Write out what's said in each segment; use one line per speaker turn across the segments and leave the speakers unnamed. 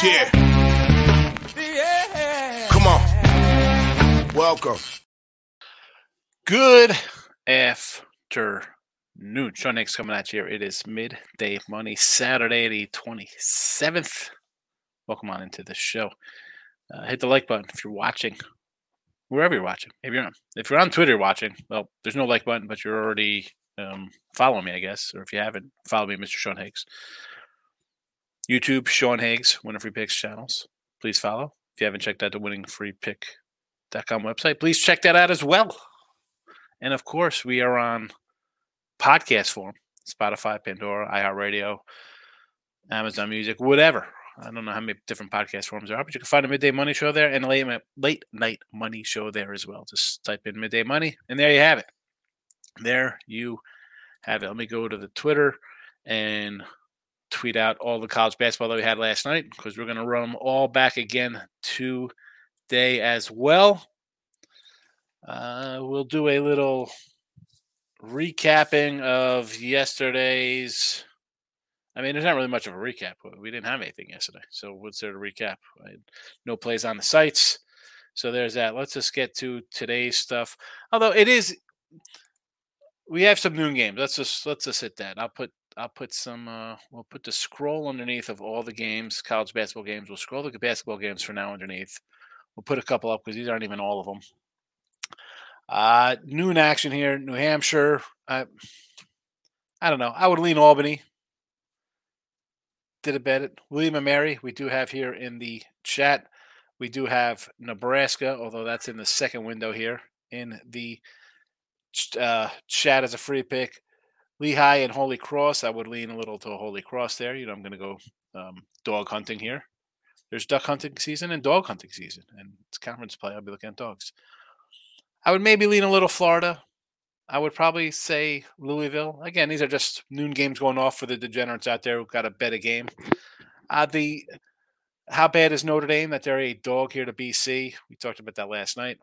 Yeah. yeah. Come on. Welcome.
Good afternoon. Sean Higgs coming at you. It is midday money, Saturday, the 27th. Welcome on into the show. Uh, hit the like button if you're watching, wherever you're watching. If you're on, if you're on Twitter watching, well, there's no like button, but you're already um, following me, I guess. Or if you haven't, follow me, Mr. Sean Higgs. YouTube, Sean Higgs, Winning Free Picks channels. Please follow. If you haven't checked out the winningfreepick.com website, please check that out as well. And of course, we are on podcast form Spotify, Pandora, iHeartRadio, Amazon Music, whatever. I don't know how many different podcast forms there are, but you can find a midday money show there and a late, late night money show there as well. Just type in midday money, and there you have it. There you have it. Let me go to the Twitter and tweet out all the college basketball that we had last night because we're going to run them all back again today as well. Uh, we'll do a little recapping of yesterday's. I mean, there's not really much of a recap. We didn't have anything yesterday. So, what's there to recap? No plays on the sites. So, there's that. Let's just get to today's stuff. Although it is, we have some noon games. Let's just let's just hit that. I'll put I'll put some. Uh, we'll put the scroll underneath of all the games, college basketball games. We'll scroll the basketball games for now underneath. We'll put a couple up because these aren't even all of them. Uh, noon action here, New Hampshire. I, I don't know. I would lean Albany. Did a bet it. William and Mary, we do have here in the chat. We do have Nebraska, although that's in the second window here in the uh, chat as a free pick. Lehigh and Holy Cross, I would lean a little to Holy Cross there. You know, I'm going to go um, dog hunting here. There's duck hunting season and dog hunting season, and it's conference play. I'll be looking at dogs. I would maybe lean a little Florida. I would probably say Louisville. Again, these are just noon games going off for the degenerates out there who got a bet a game. Uh, the how bad is Notre Dame that they're a dog here to BC? We talked about that last night.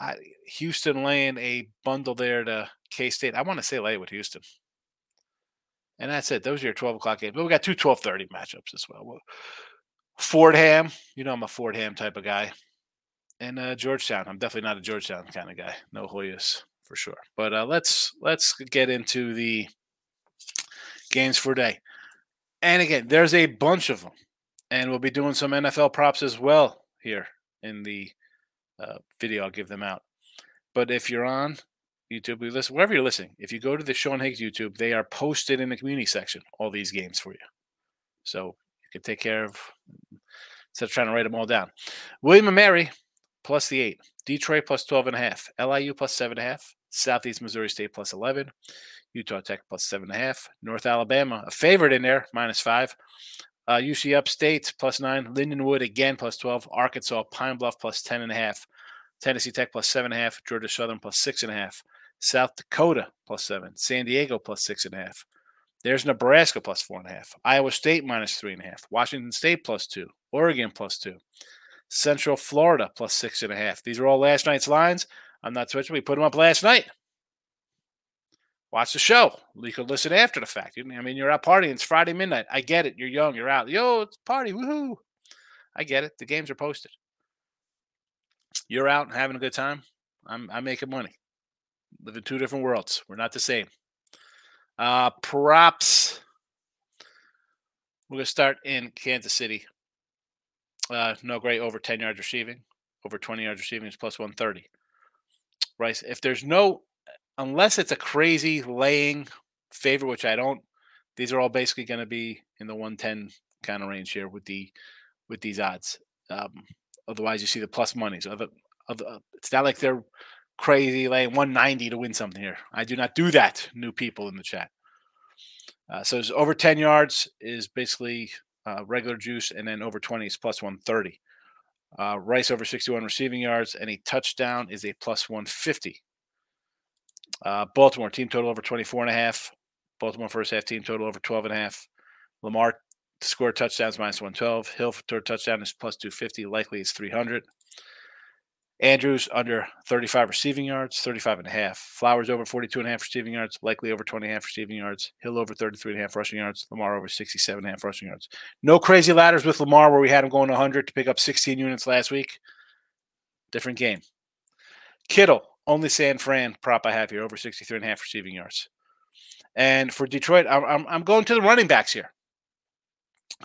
Uh, Houston laying a bundle there to K State. I want to say lay with Houston. And that's it. Those are your 12 o'clock games. But we got two 1230 matchups as well. well Fordham, you know I'm a Fordham type of guy and uh, Georgetown. I'm definitely not a Georgetown kind of guy. No Hoyas for sure. But uh, let's let's get into the games for day. And again, there's a bunch of them, and we'll be doing some NFL props as well here in the uh, video. I'll give them out. But if you're on YouTube, we listen wherever you're listening. If you go to the Sean Higgs YouTube, they are posted in the community section. All these games for you, so you can take care of instead of trying to write them all down. William and Mary plus the eight. Detroit plus 12 and a half. LIU plus seven and a half. Southeast Missouri State plus 11. Utah Tech plus seven and a half. North Alabama, a favorite in there, minus five. Uh, UC Upstate plus nine. Lindenwood again plus 12. Arkansas, Pine Bluff plus 10 and a half. Tennessee Tech plus seven and a half. Georgia Southern plus six and a half. South Dakota plus seven. San Diego plus six and a half. There's Nebraska plus four and a half. Iowa State minus three and a half. Washington State plus two. Oregon plus two. Central Florida plus six and a half. These are all last night's lines. I'm not switching. We put them up last night. Watch the show. You could listen after the fact. I mean, you're out partying. It's Friday midnight. I get it. You're young. You're out. Yo, it's party. Woohoo. I get it. The games are posted. You're out having a good time. I'm, I'm making money. Live in two different worlds. We're not the same. Uh, props. We're going to start in Kansas City. Uh, Noah Gray over 10 yards receiving. Over 20 yards receiving is plus 130. Rice, If there's no, unless it's a crazy laying favor, which I don't, these are all basically going to be in the 110 kind of range here with the with these odds. Um, otherwise, you see the plus monies. Other, other, uh, it's not like they're crazy laying 190 to win something here. I do not do that. New people in the chat. Uh, so it's over 10 yards is basically uh, regular juice, and then over 20 is plus 130. Uh, Rice over 61 receiving yards, and a touchdown is a plus 150. Uh, Baltimore team total over 24 and a half. Baltimore first half team total over 12 and a half. Lamar score touchdowns minus 112. Hill for touchdown is plus 250. Likely is 300. Andrews under 35 receiving yards, 35 and a half. Flowers over 42 and a half receiving yards, likely over 20 and a half receiving yards. Hill over 33 and a half rushing yards. Lamar over 67 and a half rushing yards. No crazy ladders with Lamar where we had him going 100 to pick up 16 units last week. Different game. Kittle, only San Fran prop I have here, over 63 and a half receiving yards. And for Detroit, I'm, I'm, going to the running backs here.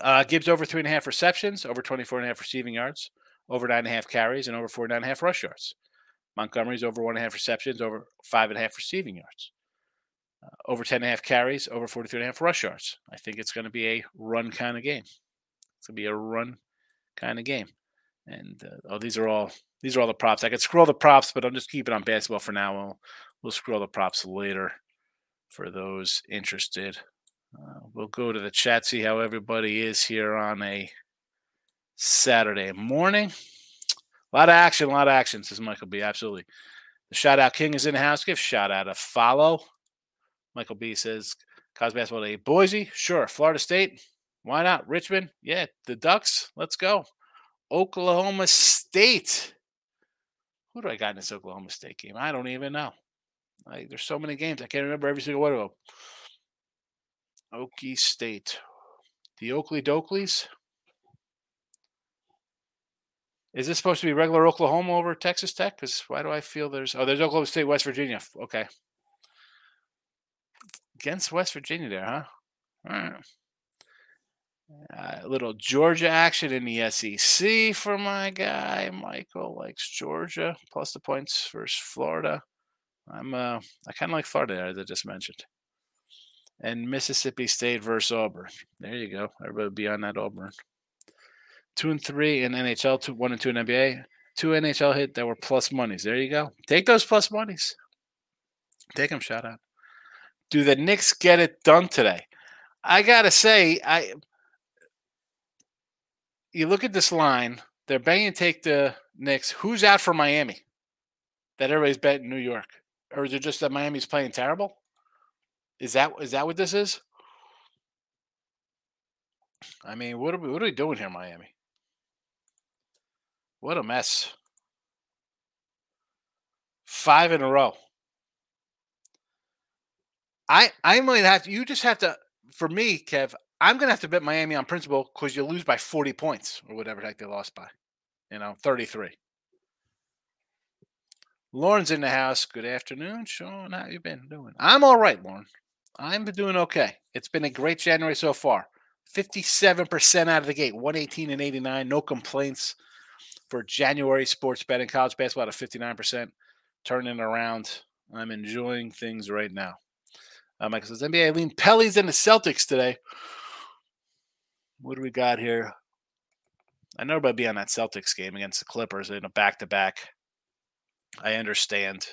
Uh, Gibbs over three and a half receptions, over 24 and a half receiving yards over nine and a half carries, and over four and a half rush yards. Montgomery's over one and a half receptions, over five and a half receiving yards. Uh, over 10 and a half carries, over 43 and a half rush yards. I think it's going to be a run kind of game. It's going to be a run kind of game. And uh, oh, these are all these are all the props. I could scroll the props, but I'm just keeping on basketball for now. We'll we'll scroll the props later for those interested. Uh, we'll go to the chat, see how everybody is here on a Saturday morning. A lot of action, a lot of action, says Michael B. Absolutely. The shout out king is in the house. Give shout out a follow. Michael B says, College basketball day. Boise, sure. Florida State, why not? Richmond, yeah. The Ducks, let's go. Oklahoma State. Who do I got in this Oklahoma State game? I don't even know. Like, there's so many games. I can't remember every single one of them. Okie State. The Oakley Dokleys. Is this supposed to be regular Oklahoma over Texas Tech? Because why do I feel there's oh there's Oklahoma State, West Virginia. Okay. Against West Virginia there, huh? All right. Uh, a little Georgia action in the SEC for my guy Michael likes Georgia plus the points versus Florida. I'm uh I kind of like Florida as I just mentioned, and Mississippi State versus Auburn. There you go. Everybody be on that Auburn two and three in NHL, two one and two in NBA, two NHL hit that were plus monies. There you go. Take those plus monies. Take them. Shout out. Do the Knicks get it done today? I gotta say, I you look at this line. They're banging take the Knicks. Who's out for Miami? That everybody's betting New York, or is it just that Miami's playing terrible? Is that is that what this is? I mean, what are we what are we doing here, Miami? What a mess. Five in a row. I I might have to, you just have to for me, Kev, I'm gonna have to bet Miami on principle because you lose by 40 points or whatever the heck they lost by. You know, 33. Lauren's in the house. Good afternoon, Sean. How you been doing? I'm all right, Lauren. I'm doing okay. It's been a great January so far. 57% out of the gate, 118 and 89, no complaints for January sports betting, college basketball at 59%, turning around. I'm enjoying things right now. Uh, Michael says NBA lean Pelly's and the Celtics today. What do we got here? I know about be on that Celtics game against the Clippers in a back to back. I understand.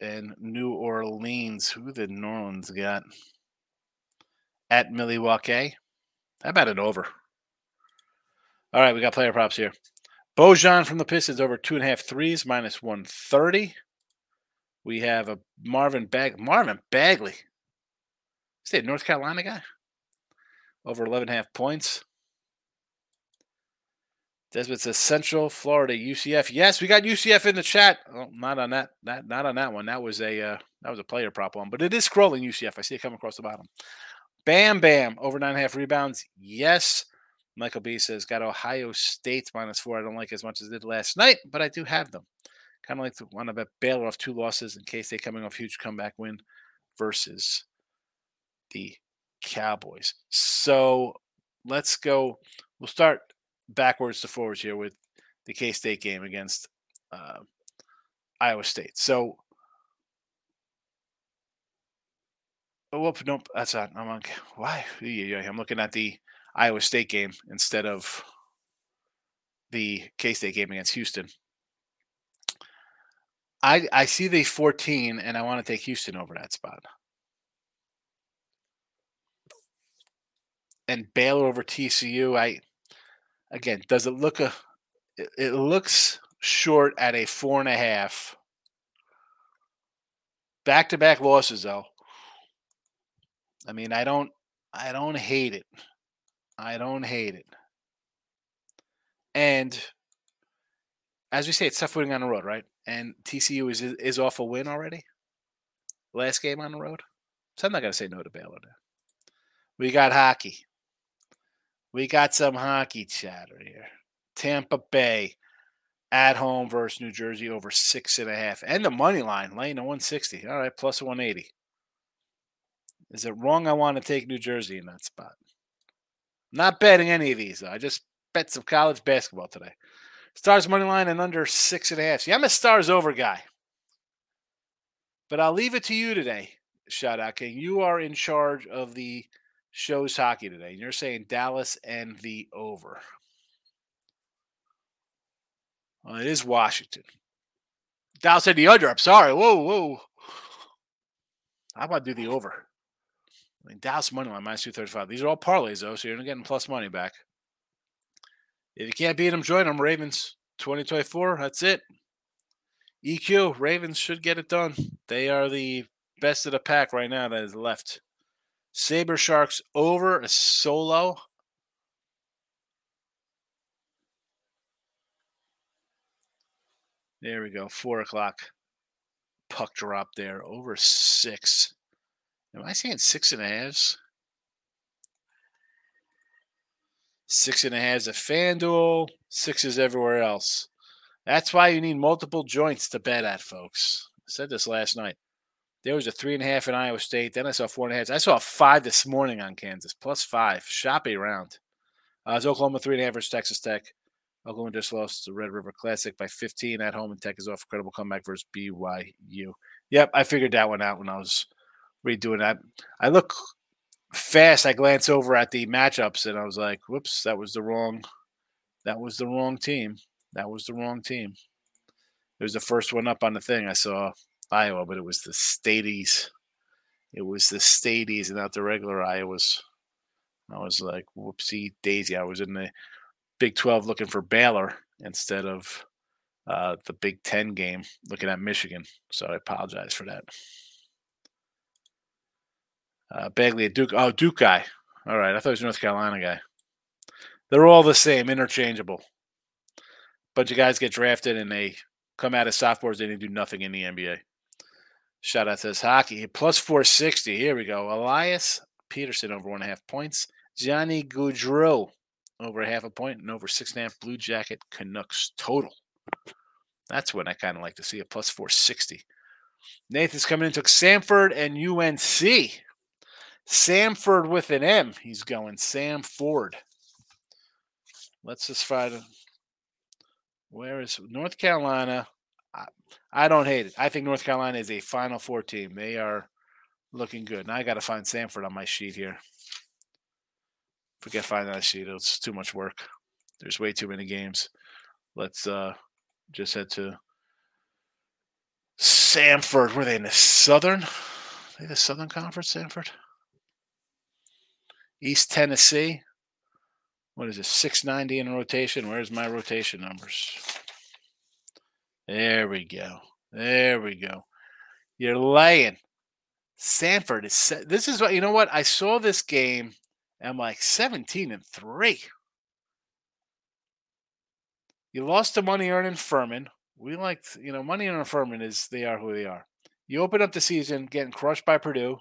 And New Orleans, who the New Orleans got? At Milwaukee. How about it over? All right, we got player props here. Bojan from the Pistons over two and a half threes, minus 130. We have a Marvin Bag Marvin Bagley. Is North Carolina guy? Over 11 and a half points. Desmond says Central Florida UCF. Yes, we got UCF in the chat. Oh, not on that. That not on that one. That was a uh, that was a player prop one, but it is scrolling UCF. I see it coming across the bottom. Bam Bam over nine and a half rebounds. Yes. Michael B says, got Ohio State minus four. I don't like as much as I did last night, but I do have them. Kind of like the one bet Baylor off two losses in case they're coming off huge comeback win versus the Cowboys. So let's go. We'll start backwards to forwards here with the K State game against uh, Iowa State. So, oh, whoop, nope, that's not. I'm on. Why? I'm looking at the Iowa State game instead of the K State game against Houston. I I see the 14 and I want to take Houston over that spot. And Baylor over TCU, I again, does it look a it, looks short at a four and a half. Back to back losses though. I mean, I don't I don't hate it. I don't hate it. And as we say, it's tough winning on the road, right? And TCU is is off a win already. Last game on the road, so I'm not gonna say no to Baylor. Now. We got hockey. We got some hockey chatter here. Tampa Bay at home versus New Jersey over six and a half, and the money line laying a 160. All right, plus 180. Is it wrong? I want to take New Jersey in that spot. not betting any of these. Though. I just bet some college basketball today. Stars money line and under six and a half. See, I'm a stars over guy. But I'll leave it to you today, Shout out King. You are in charge of the show's hockey today. And you're saying Dallas and the over. Well, it is Washington. Dallas said the under. I'm sorry. Whoa, whoa. How about do the over? I mean, Dallas money line minus 235. These are all parlays, though, so you're getting plus money back. If you can't beat them, join them. Ravens 2024. That's it. EQ, Ravens should get it done. They are the best of the pack right now that is left. Saber Sharks over a solo. There we go. Four o'clock. Puck drop there. Over six. Am I saying six and a half? Six and a half a FanDuel, sixes everywhere else. That's why you need multiple joints to bet at, folks. I said this last night. There was a three and a half in Iowa State. Then I saw four and a half. I saw five this morning on Kansas, plus five. Shoppy round. Uh, it's Oklahoma three and a half versus Texas Tech. Oklahoma just lost the Red River Classic by 15 at home, and Tech is off a credible comeback versus BYU. Yep, I figured that one out when I was redoing that. I look fast. I glance over at the matchups, and I was like, "Whoops, that was the wrong. That was the wrong team. That was the wrong team." It was the first one up on the thing. I saw Iowa, but it was the Stadies. It was the Stadies and not the regular Iowas. I was like, whoopsie daisy. I was in the Big 12 looking for Baylor instead of uh, the Big 10 game looking at Michigan. So I apologize for that. Uh, Bagley, Duke. Oh, Duke guy. All right. I thought he was North Carolina guy. They're all the same, interchangeable. Bunch of guys get drafted and they come out as sophomores. They didn't do nothing in the NBA. Shout out to this hockey. Plus 460. Here we go. Elias Pettersson over one and a half points. Johnny Gaudreau over a half a point and over six and a half Blue Jacket Canucks total. That's when I kind of like to see a plus 460. Nathan's coming in, took Samford and UNC. Samford with an M. He's going Sam Ford. Let's just find. Where is North Carolina? I, don't hate it. I think North Carolina is a Final Four team. They are looking good. Now I got to find Samford on my sheet here. Forget finding that sheet. It's too much work. There's way too many games. Let's uh just head to Samford. Were they in the Southern? Are they the Southern Conference, Samford? East Tennessee. What is it? 690 in rotation. Where's my rotation numbers? There we go. There we go. You're laying. Samford is. This is what you know. What I saw this game. I'm like 17 and three. You lost to money earning Furman. We like you know money earning Furman is they are who they are. You open up the season getting crushed by Purdue.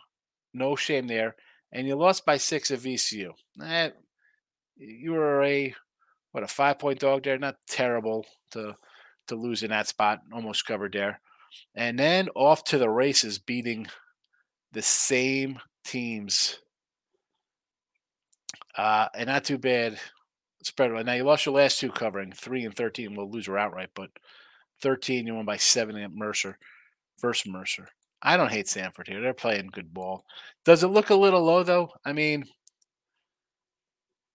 No shame there and you lost by six at VCU. Eh, you were a what a five point dog there. Not terrible to to lose in that spot. Almost covered there, and then off to the races, beating the same teams. Uh, and not too bad spread. Now you lost your last two covering three and thirteen. We'll lose her outright, but thirteen you won by seven at Mercer, versus Mercer. I don't hate Samford here. They're playing good ball. Does it look a little low though? I mean,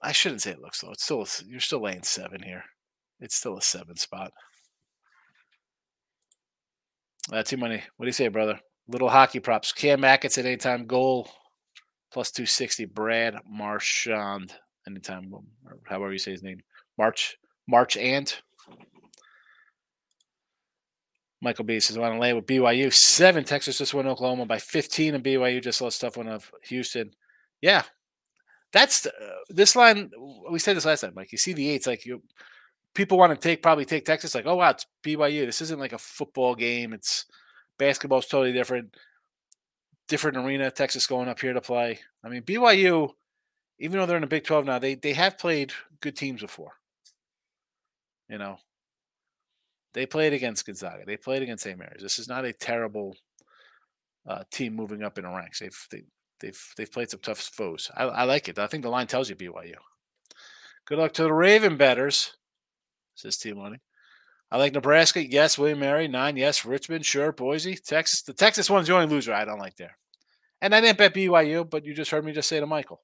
I shouldn't say it looks low. It's still you're still laying seven here. It's still a seven spot. Uh, too many. What do you say, brother? Little hockey props. Cam Atkins at anytime goal plus 260. Brad Marchand anytime, however you say his name. March March and Michael B says, I want to lay with BYU. Seven. Texas just won Oklahoma by 15, and BYU just lost tough one of Houston. Yeah. That's uh, this line. We said this last time, Mike. You see the eights, like you people want to take probably take Texas like, oh wow, it's BYU. This isn't like a football game. It's basketball's totally different. Different arena. Texas going up here to play. I mean, BYU, even though they're in the Big 12 now, they they have played good teams before. You know, they played against Gonzaga. They played against St. Mary's. This is not a terrible uh, team moving up in the ranks. They've they, they've they've played some tough foes. I, I like it. I think the line tells you BYU. Good luck to the Raven betters, says T Money. I like Nebraska. Yes. William Mary. Nine. Yes. Richmond. Sure. Boise. Texas. The Texas one's the only loser I don't like there. And I didn't bet BYU, but you just heard me just say to Michael.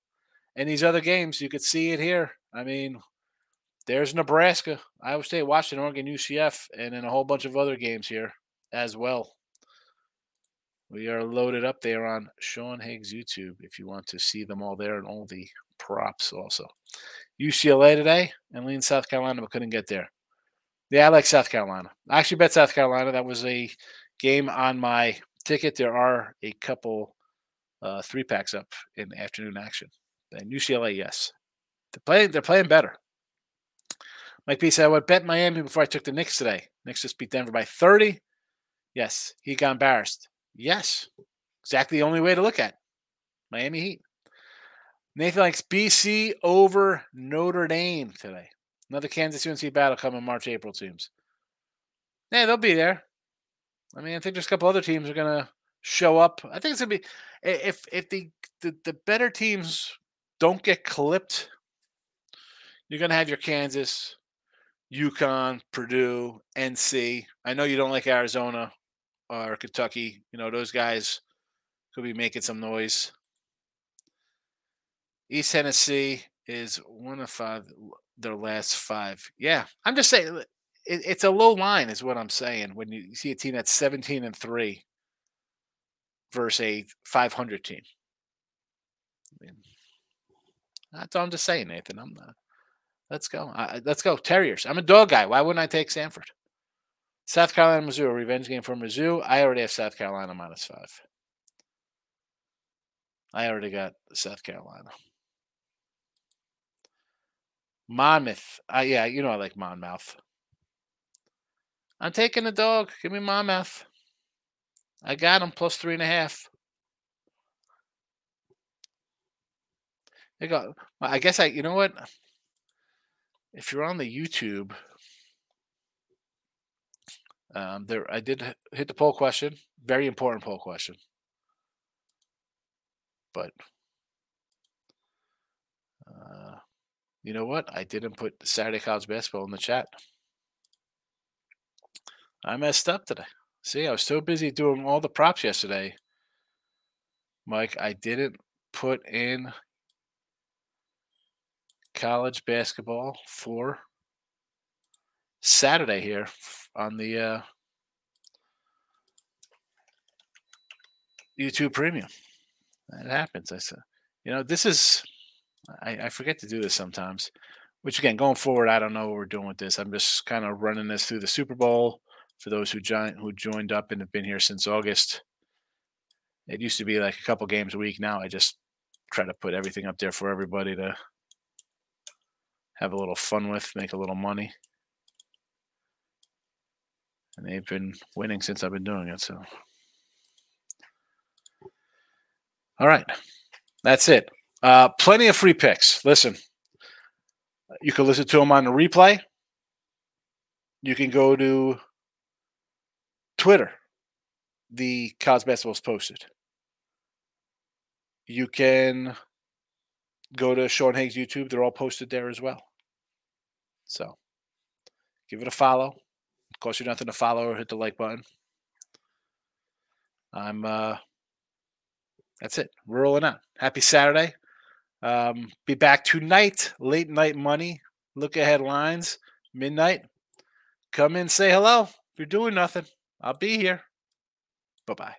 And these other games, you could see it here. I mean, there's Nebraska, Iowa State, Washington, Oregon, UCF, and then a whole bunch of other games here as well. We are loaded up there on Sean Higgs YouTube if you want to see them all there and all the props also. UCLA today and lean South Carolina, but couldn't get there. Yeah, I like South Carolina. I actually bet South Carolina. That was a game on my ticket. There are a couple uh, three packs up in afternoon action. And UCLA, yes. They're playing, they're playing better. Mike B said, I would bet Miami before I took the Knicks today. Knicks just beat Denver by 30. Yes. He got embarrassed. Yes. Exactly the only way to look at it. Miami Heat. Nathan likes BC over Notre Dame today. Another Kansas UNC battle coming March, April teams. Yeah, they'll be there. I mean, I think there's a couple other teams are gonna show up. I think it's gonna be if if the the, the better teams don't get clipped, you're gonna have your Kansas, UConn, Purdue, NC. I know you don't like Arizona or Kentucky. You know those guys could be making some noise. East Tennessee is one of five their last five. Yeah, I'm just saying it, it's a low line, is what I'm saying. When you see a team that's 17 and three versus a 500 team. That's all I'm just saying, Nathan. I'm not. Let's go. Uh, let's go. Terriers. I'm a dog guy. Why wouldn't I take Samford? South Carolina, Mizzou, revenge game for Mizzou. I already have South Carolina minus five. I already got South Carolina. Monmouth. Uh, yeah, you know I like Monmouth. I'm taking the dog. Give me Monmouth. I got him plus three and a half. I got. I guess I. You know what? If you're on the YouTube, um, there I did hit the poll question. Very important poll question. But uh, you know what? I didn't put Saturday college basketball in the chat. I messed up today. See, I was so busy doing all the props yesterday, Mike. I didn't put in college basketball for Saturday here on the uh, YouTube Premium. That happens. I said, you know, this is I, I forget to do this sometimes. Which again, going forward, I don't know what we're doing with this. I'm just kind of running this through the Super Bowl for those who joined who joined up and have been here since August. It used to be like a couple games a week. Now I just try to put everything up there for everybody to have a little fun with, make a little money. And they've been winning since I've been doing it. So, all right, that's it. Uh, plenty of free picks. Listen, you can listen to them on the replay. You can go to Twitter. The college basketball is posted. You can go to Sean Higgs YouTube. They're all posted there as well. So give it a follow. Cost you nothing to follow or hit the like button. I'm uh that's it. We're rolling out. Happy Saturday. Um, be back tonight, late night money. Look ahead lines, midnight. Come in, say hello. If you're doing nothing, I'll be here. Bye bye.